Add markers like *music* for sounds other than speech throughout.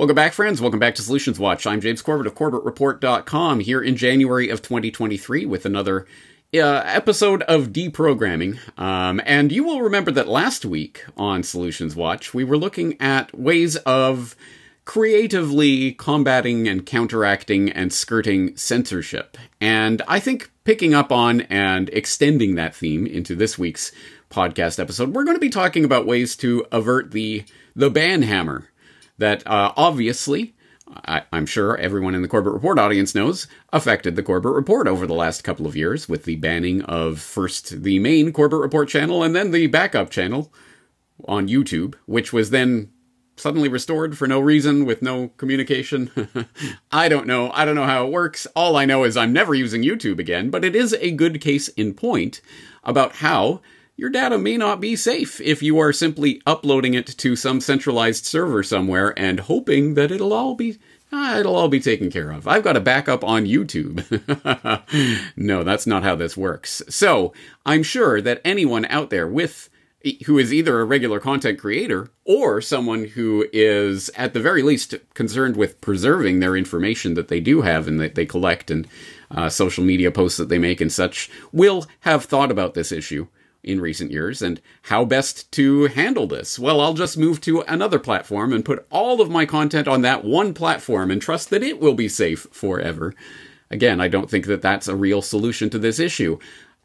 Welcome back, friends. Welcome back to Solutions Watch. I'm James Corbett of CorbettReport.com here in January of 2023 with another uh, episode of deprogramming. Um, and you will remember that last week on Solutions Watch, we were looking at ways of creatively combating and counteracting and skirting censorship. And I think picking up on and extending that theme into this week's podcast episode, we're going to be talking about ways to avert the the ban hammer that uh, obviously, I, am sure everyone in the Corbett Report audience knows, affected the Corbett Report over the last couple of years with the banning of first the main Corbett Report channel and then the backup channel on YouTube, which was then suddenly restored for no reason with no communication. *laughs* I don't know. I don't know how it works. All I know is I'm never using YouTube again, but it is a good case in point about how your data may not be safe if you are simply uploading it to some centralized server somewhere and hoping that it'll all be ah, it'll all be taken care of. I've got a backup on YouTube. *laughs* no, that's not how this works. So, I'm sure that anyone out there with who is either a regular content creator or someone who is at the very least concerned with preserving their information that they do have and that they collect and uh, social media posts that they make and such will have thought about this issue in recent years and how best to handle this. Well, I'll just move to another platform and put all of my content on that one platform and trust that it will be safe forever. Again, I don't think that that's a real solution to this issue.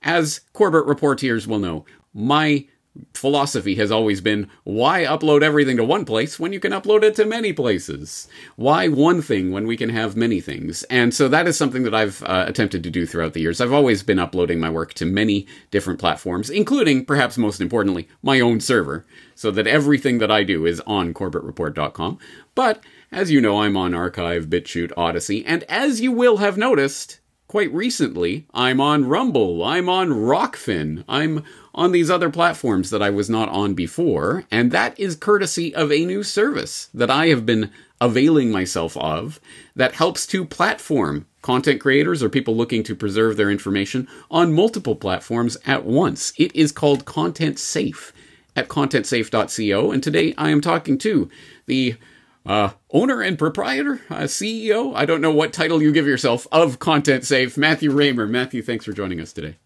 As Corbett reporters will know, my philosophy has always been why upload everything to one place when you can upload it to many places? Why one thing when we can have many things? And so that is something that I've uh, attempted to do throughout the years. I've always been uploading my work to many different platforms, including, perhaps most importantly, my own server, so that everything that I do is on CorbettReport.com. But as you know, I'm on Archive, BitChute, Odysee, and as you will have noticed, quite recently, I'm on Rumble, I'm on Rokfin, I'm on these other platforms that I was not on before, and that is courtesy of a new service that I have been availing myself of that helps to platform content creators or people looking to preserve their information on multiple platforms at once. It is called Content Safe at contentsafe.co, and today I am talking to the uh, owner and proprietor, uh, CEO, I don't know what title you give yourself, of Content Safe, Matthew Raymer. Matthew, thanks for joining us today.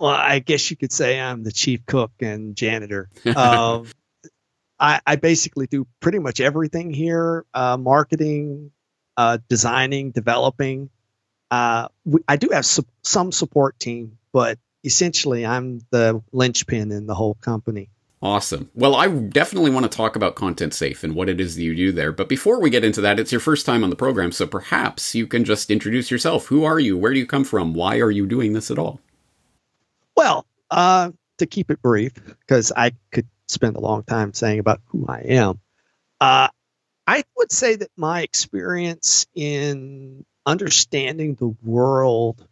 Well, I guess you could say I'm the chief cook and janitor. *laughs* Um, I, I, basically do pretty much everything here uh, marketing, uh, designing, developing. Uh, we, I do have su- some support team, but essentially I'm the linchpin in the whole company. Awesome. Well, I definitely want to talk about Content Safe and what it is that you do there. But before we get into that, it's your first time on the program, so perhaps you can just introduce yourself. Who are you? Where do you come from? Why are you doing this at all? Well, uh, to keep it brief, because I could spend a long time saying about who I am, uh, I would say that my experience in understanding the world,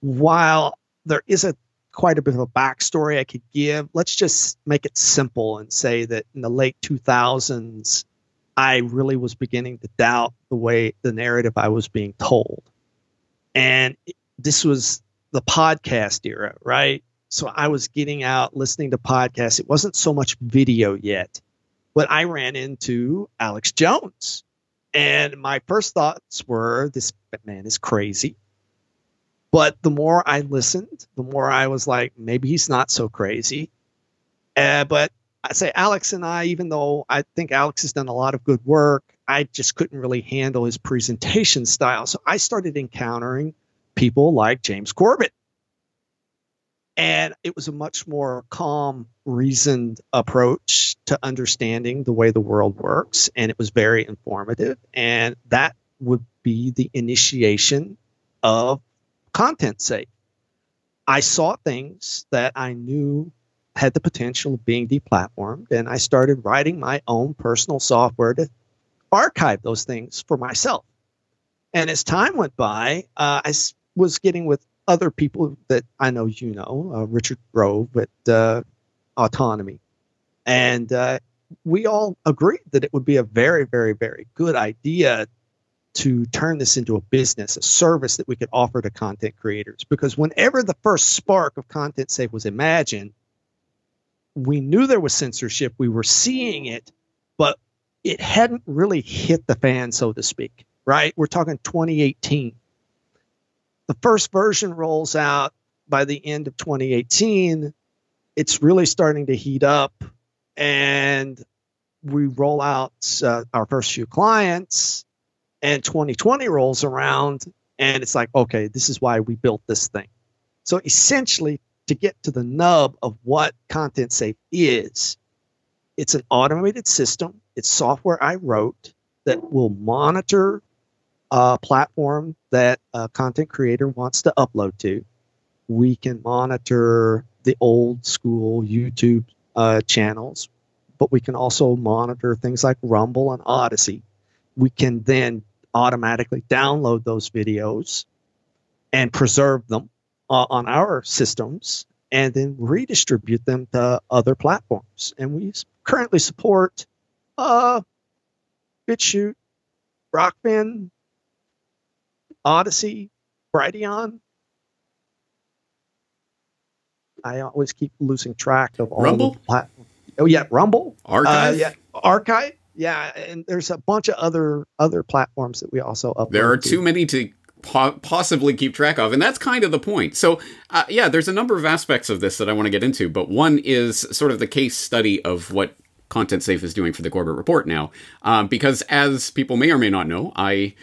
while there is a quite a bit of a backstory I could give, let's just make it simple and say that in the late 2000s, I really was beginning to doubt the way the narrative I was being told. And this was the podcast era, right? So I was getting out listening to podcasts. It wasn't so much video yet, but I ran into Alex Jones. And my first thoughts were this man is crazy. But the more I listened, the more I was like, maybe he's not so crazy. Uh, but I say Alex and I, even though I think Alex has done a lot of good work, I just couldn't really handle his presentation style. So I started encountering people like James Corbett. And it was a much more calm, reasoned approach to understanding the way the world works. And it was very informative. And that would be the initiation of content safe. I saw things that I knew had the potential of being deplatformed, and I started writing my own personal software to archive those things for myself. And as time went by, uh, I was getting with other people that I know you know, uh, Richard Grove at uh, Autonomy, and uh, we all agreed that it would be a very, very, very good idea to turn this into a business, a service that we could offer to content creators. Because whenever the first spark of Content Safe was imagined, we knew there was censorship. We were seeing it, but it hadn't really hit the fan, so to speak, right? We're talking 2018. The first version rolls out by the end of 2018. It's really starting to heat up, and we roll out uh, our first few clients, and 2020 rolls around, and it's like, okay, this is why we built this thing. So essentially, to get to the nub of what Content Safe is, it's an automated system. It's software I wrote that will monitor a platform that a content creator wants to upload to. We can monitor the old school YouTube uh, channels, but we can also monitor things like Rumble and Odysee. We can then automatically download those videos and preserve them uh, on our systems and then redistribute them to other platforms. And we currently support uh, BitChute, Rokfin, Odysee, Brighteon. I always keep losing track of all Rumble? the platforms. Oh yeah, Rumble, Archive. uh, yeah, Archive, yeah, and there's a bunch of other other platforms that we also upload. There are to. too many to po- possibly keep track of, and that's kind of the point. So, uh, yeah, there's a number of aspects of this that I want to get into, but one is sort of the case study of what Content Safe is doing for the Corbett Report now, um, because as people may or may not know, I.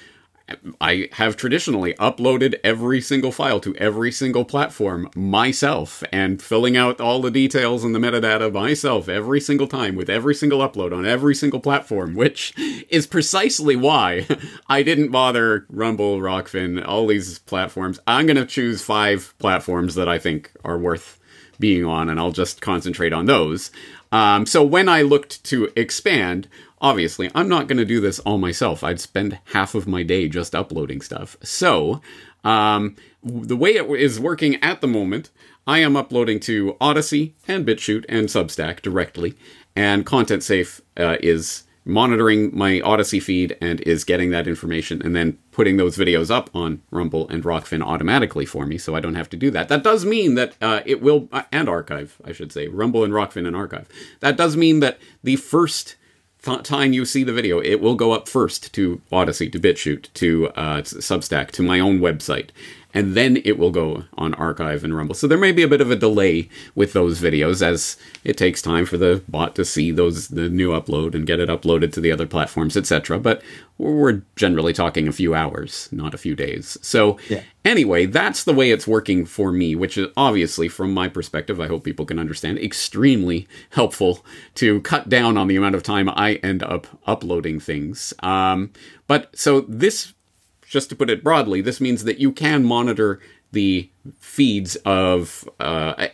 I have traditionally uploaded every single file to every single platform myself and filling out all the details and the metadata myself every single time with every single upload on every single platform, which is precisely why I didn't bother Rumble, Rokfin, all these platforms. I'm going to choose five platforms that I think are worth being on, and I'll just concentrate on those. Um, so when I looked to expand, obviously, I'm not going to do this all myself. I'd spend half of my day just uploading stuff. So, um, the way it is working at the moment, I am uploading to Odysee and BitChute and Substack directly, and Content Safe uh, is monitoring my Odysee feed and is getting that information and then putting those videos up on Rumble and Rokfin automatically for me, so I don't have to do that. That does mean that uh, it will, uh, and Archive, I should say, Rumble and Rokfin and Archive. That does mean that the first time you see the video, it will go up first to Odysee, to BitChute, to uh, Substack, to my own website. And then it will go on Archive and Rumble. So there may be a bit of a delay with those videos as it takes time for the bot to see those the new upload and get it uploaded to the other platforms, etc. But we're generally talking a few hours, not a few days. So Yeah. anyway, that's the way it's working for me, which is obviously, from my perspective, I hope people can understand, extremely helpful to cut down on the amount of time I end up uploading things. Um, but so this, just to put it broadly, this means that you can monitor the feeds of uh,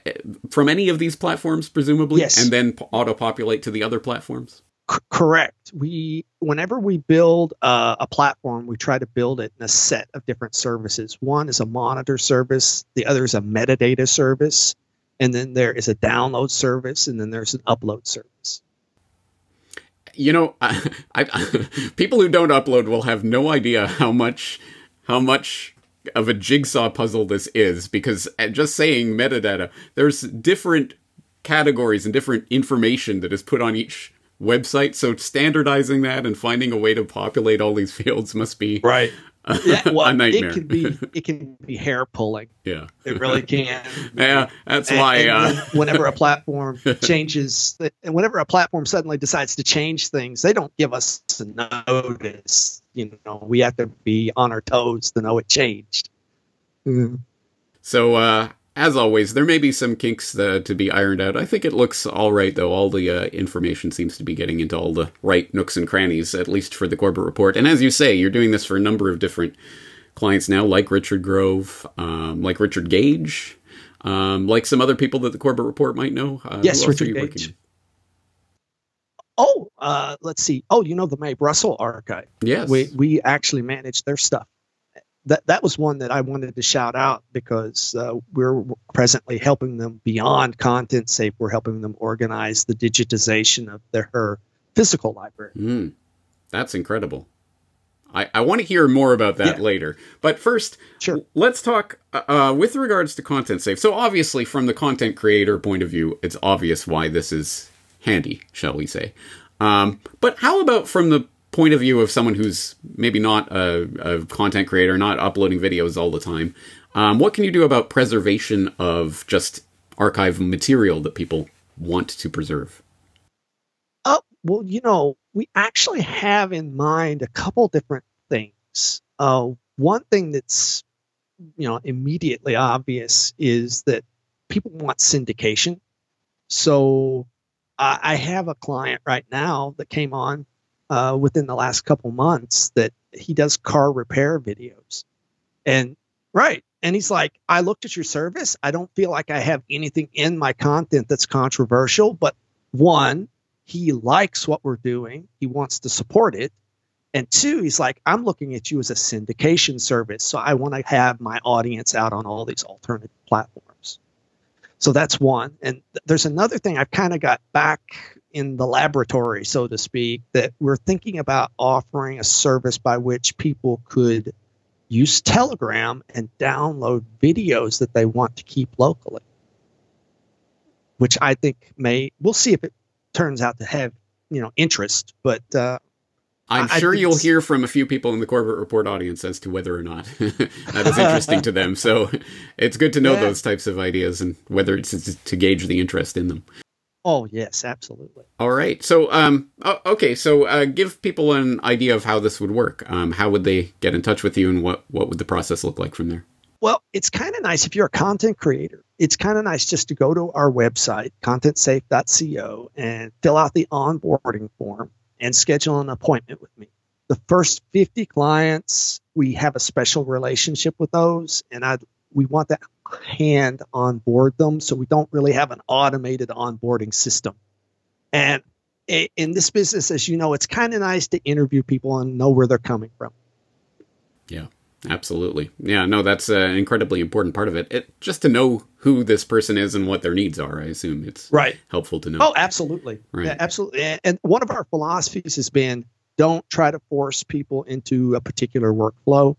from any of these platforms, presumably, Yes. and then auto populate to the other platforms. C- correct. We, whenever we build uh, a platform, we try to build it in a set of different services. One is a monitor service, the other is a metadata service, and then there is a download service, and then there's an upload service. You know, *laughs* I, I, people who don't upload will have no idea how much how much of a jigsaw puzzle this is because uh, just saying metadata, there's different categories and different information that is put on each website. So standardizing that and finding a way to populate all these *laughs* fields must be Right. Yeah, *laughs* well, it can be *laughs* it can be hair pulling. yeah, It really can. *laughs* yeah. That's And- why. and uh, whenever a platform changes, and whenever a platform suddenly decides to change things, they don't give us a notice. You know, we have to be on our toes to know it changed. So, uh, as always, there may be some kinks uh, to be ironed out. I think it looks all right, though. All the uh, information seems to be getting into all the right nooks and crannies, at least for the Corbett Report. And as you say, you're doing this for a number of different clients now, like Richard Grove, um, like Richard Gage, um, like some other people that the Corbett Report might know. Uh, Yes, Richard Gage. Oh, uh, let's see. Oh, you know the Mae Brussell archive. Yes. We we actually manage their stuff. That that was one that I wanted to shout out because uh, we're presently helping them beyond content safe. We're helping them organize the digitization of their her physical library. Mm, that's incredible. I, I want to hear more about that Yeah. later. But first, Sure. let's talk uh, uh, with regards to content safe. So, obviously, from the content creator point of view, it's obvious why this is handy, shall we say. Um, but how about from the point of view of someone who's maybe not a, a content creator, not uploading videos all the time? Um, what can you do about preservation of just archive material that people want to preserve? Oh, well, you know, we actually have in mind a couple different things. Uh, one thing that's, you know, immediately obvious is that people want syndication. So I have a client right now that came on uh, within the last couple months that he does car repair videos. And right. And he's like, I looked at your service. I don't feel like I have anything in my content that's controversial. But one, he likes what we're doing, he wants to support it. And two, he's like, I'm looking at you as a syndication service. So I want to have my audience out on all these alternative platforms. So that's one. And th- there's another thing I've kind of got back in the laboratory, so to speak, that we're thinking about offering a service by which people could use Telegram and download videos that they want to keep locally. Which I think may, we'll see if it turns out to have, you know, interest, but uh, I'm I sure think you'll hear from a few people in the Corbett Report audience as to whether or not *laughs* that is interesting to them. So it's good to know Yeah. those types of ideas and whether it's to gauge the interest in them. Oh, yes, absolutely. All right. So, um, okay. So, uh, give people an idea of how this would work. Um, how would they get in touch with you, and what what would the process look like from there? Well, it's kind of nice if you're a content creator. It's kind of nice just to go to our website, contentsafe.co, and fill out the onboarding form and schedule an appointment with me. The first 50 clients, we have a special relationship with those, and I we want that hand on board them, so we don't really have an automated onboarding system. And in this business, as you know, it's kind of nice to interview people and know where they're coming from. Yeah, absolutely. Yeah, no, that's an incredibly important part of it. it. Just to know who this person is and what their needs are. I assume it's Right. helpful to know. Oh, absolutely. Right. Yeah, absolutely. And one of our philosophies has been don't try to force people into a particular workflow.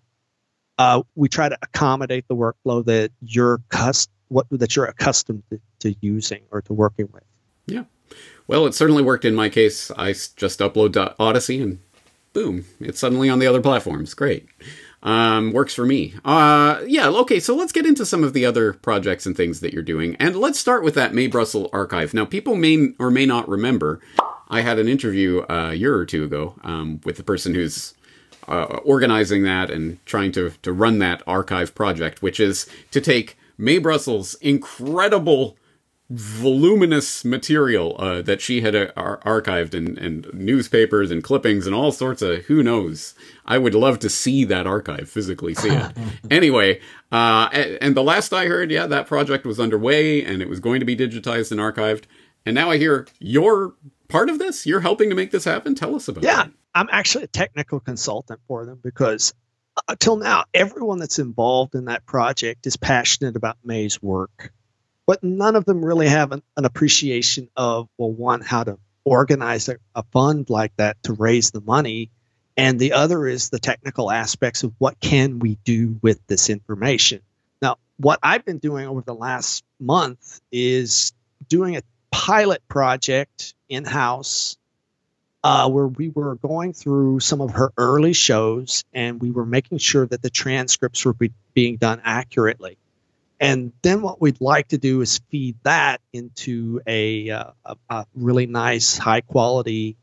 Uh, we try to accommodate the workflow that you're cus- what that you're accustomed to, to using or to working with. Yeah. Well, it certainly worked in my case. I just upload Odysee and boom, it's suddenly on the other platforms. Great. Um, works for me. Uh, yeah, okay, so let's get into some of the other projects and things that you're doing. And let's start with that Mae Brussell's archive. Now, people may or may not remember, I had an interview uh, a year or two ago um, with the person who's uh, organizing that and trying to, to run that archive project, which is to take Mae Brussell's incredible voluminous material uh, that she had uh, ar- archived in, in newspapers and clippings and all sorts of who knows. I would love to see that archive, physically see it. *laughs* anyway, uh, and, and the last I heard, yeah, that project was underway and it was going to be digitized and archived. And now I hear you're part of this. You're helping to make this happen. Tell us about it. Yeah, it. I'm actually a technical consultant for them because uh, until now, everyone that's involved in that project is passionate about Mae's work, but none of them really have an, an appreciation of, well, one, how to organize a, a fund like that to raise the money. And the other is the technical aspects of what can we do with this information. Now, what I've been doing over the last month is doing a pilot project in house uh, where we were going through some of her early shows and we were making sure that the transcripts were be- being done accurately. And then what we'd like to do is feed that into a, uh, a, a really nice, high quality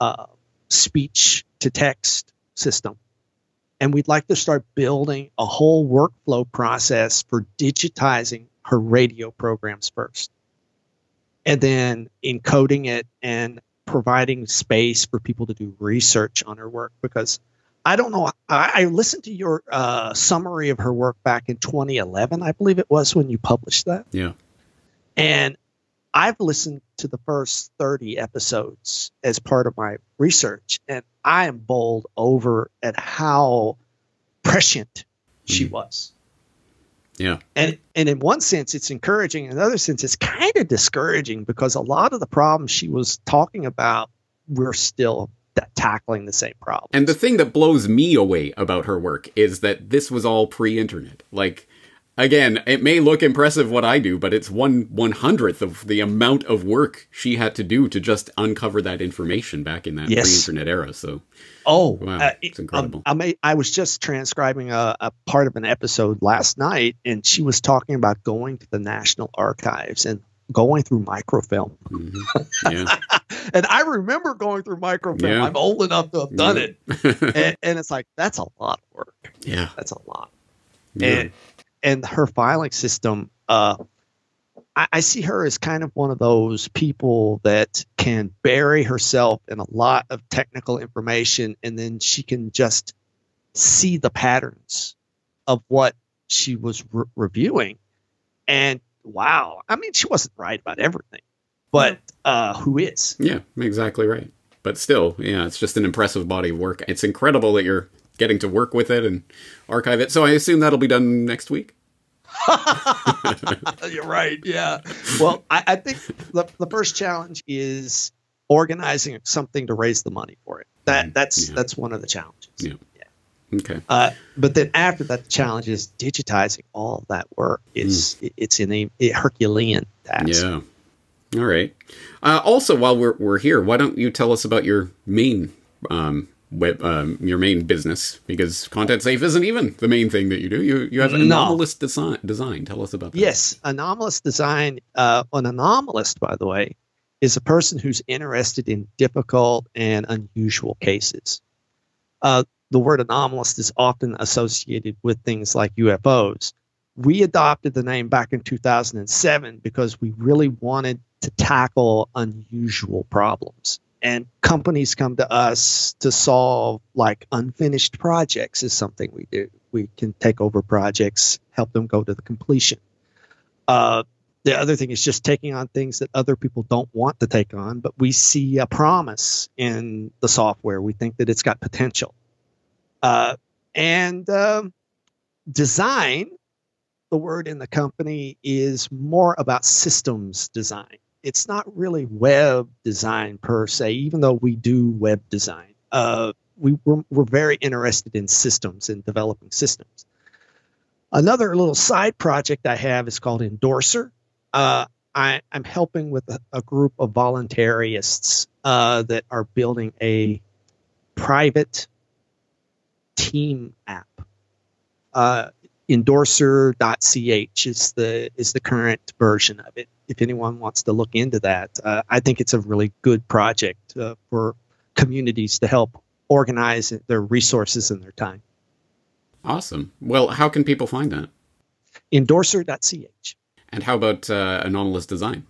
uh, speech to text system. And we'd like to start building a whole workflow process for digitizing her radio programs first. And then encoding it and providing space for people to do research on her work because I don't know. I, I listened to your uh, summary of her work back in 2011, I believe it was when you published that. Yeah. And I've listened to the first 30 episodes as part of my research, and I am bowled over at how prescient she Mhm. was. Yeah. And and in one sense, it's encouraging. In another sense, it's kind of discouraging because a lot of the problems she was talking about, we're still tackling the same problem. And the thing that blows me away about her work is that this was all pre-internet. Like again, it may look impressive what I do, but it's one one hundredth of the amount of work she had to do to just uncover that information back in that Yes. pre-internet era. So, Oh, Wow, uh, it's incredible. um, I may, I was just transcribing a, a part of an episode last night, and she was talking about going to the National Archives and going through microfilm. mhm. *laughs* yeah, And I remember going through microfilm. Yeah. I'm old enough to have done Yeah. it, *laughs* and, and it's like that's a lot of work. yeah, That's a lot. yeah. and and her filing system uh I, I see her as kind of one of those people that can bury herself in a lot of technical information and then she can just see the patterns of what she was re- reviewing and wow i mean she wasn't right about everything but uh who is Yeah, exactly right. But still, yeah, it's just an impressive body of work. It's incredible that you're getting to work with it and archive it. So I assume that'll be done next week. *laughs* You're right. Yeah. Well, I, I think the, the first challenge is organizing something to raise the money for it. That that's Mm, Yeah. that's one of the challenges. Yeah. Okay. Uh, but then after that, the challenge is digitizing all that work. It's it's in a, a Herculean task. Mm. Yeah. All right. Uh, also, while we're we're here, why don't you tell us about your main um, web, um, your main business? Because Content Safe isn't even the main thing that you do. You you have No. anomalous design. Design. Tell us about that. Yes, anomalous design. Uh, an anomalist, by the way, is a person who's interested in difficult and unusual cases. Uh, the word anomalous is often associated with things like UFOs. We adopted the name back in 2007 because we really wanted to tackle unusual problems. And companies come to us to solve like unfinished projects, is something we do. We can take over projects, help them go to the completion. Uh, the other thing is just taking on things that other people don't want to take on, but we see a promise in the software. We think that it's got potential. Uh, and um, design, the word in the company is more about systems design. It's not really web design per se, even though we do web design. Uh, we, we're, we're very interested in systems and developing systems. Another little side project I have is called Endorser. Uh, I, I'm helping with a, a group of voluntarists uh, that are building a private team app. Uh, endorser.ch is the is the current version of it. If anyone wants to look into that, uh, I think it's a really good project uh, for communities to help organize their resources and their time. Awesome. Well, how can people find that? Endorser.ch. And how about uh, anomalous design?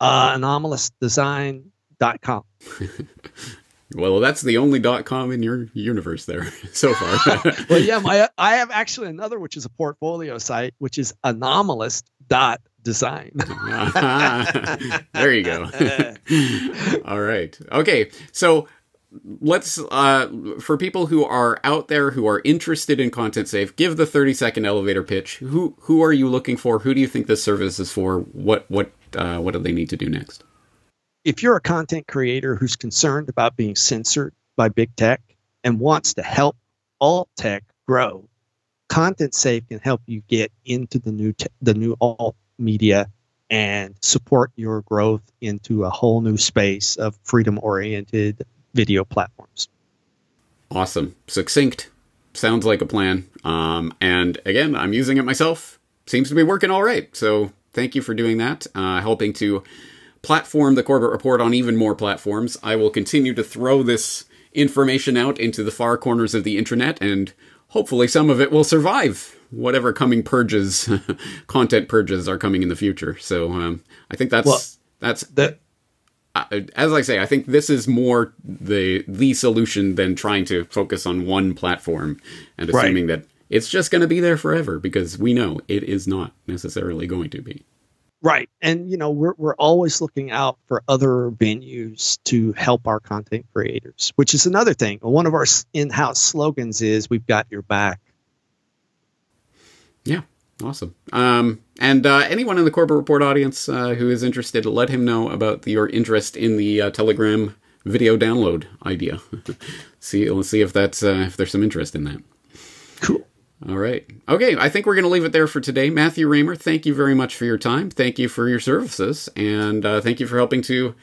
Uh, anomalousdesign.com. *laughs* Well, that's the only dot .com in your universe there *laughs* so far. *laughs* Well, yeah, my I have actually another which is a portfolio site, which is anomalous.design. *laughs* there you go. All right. Okay. So let's uh for people who are out there who are interested in content safe give the 30 second elevator pitch who who are you looking for who do you think this service is for what what uh what do they need to do next if you're a content creator who's concerned about being censored by big tech and wants to help alt tech grow, Content Safe can help you get into the new te- the new alt media and support your growth into a whole new space of freedom oriented video platforms. awesome. Succinct. Sounds like a plan. Um and again i'm using it myself. Seems to be working all right. So thank you for doing that. Uh helping to platform the Corbett Report on even more platforms. I will continue to throw this information out into the far corners of the internet, and hopefully some of it will survive whatever coming purges, *laughs* content purges are coming in the future. So um, I think that's Well, that's that. uh, as I say, I think this is more the the solution than trying to focus on one platform and Right. assuming that it's just going to be there forever because we know it is not necessarily going to be. Right. And you know, we're we're always looking out for other venues to help our content creators, which is another thing. One of our in-house slogans is we've got your back. Yeah, awesome. Um, and uh, anyone in the Corbett Report audience uh, who is interested, let him know about your interest in the uh, Telegram video download idea. *laughs* see, let's see if that's uh, if there's some interest in that. Cool. All right. Okay, I think we're going to leave it there for today. Matthew Raymer, thank you very much for your time. Thank you for your services, and uh, thank you for helping to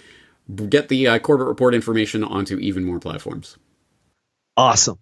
get the uh, Report information onto even more platforms. Awesome.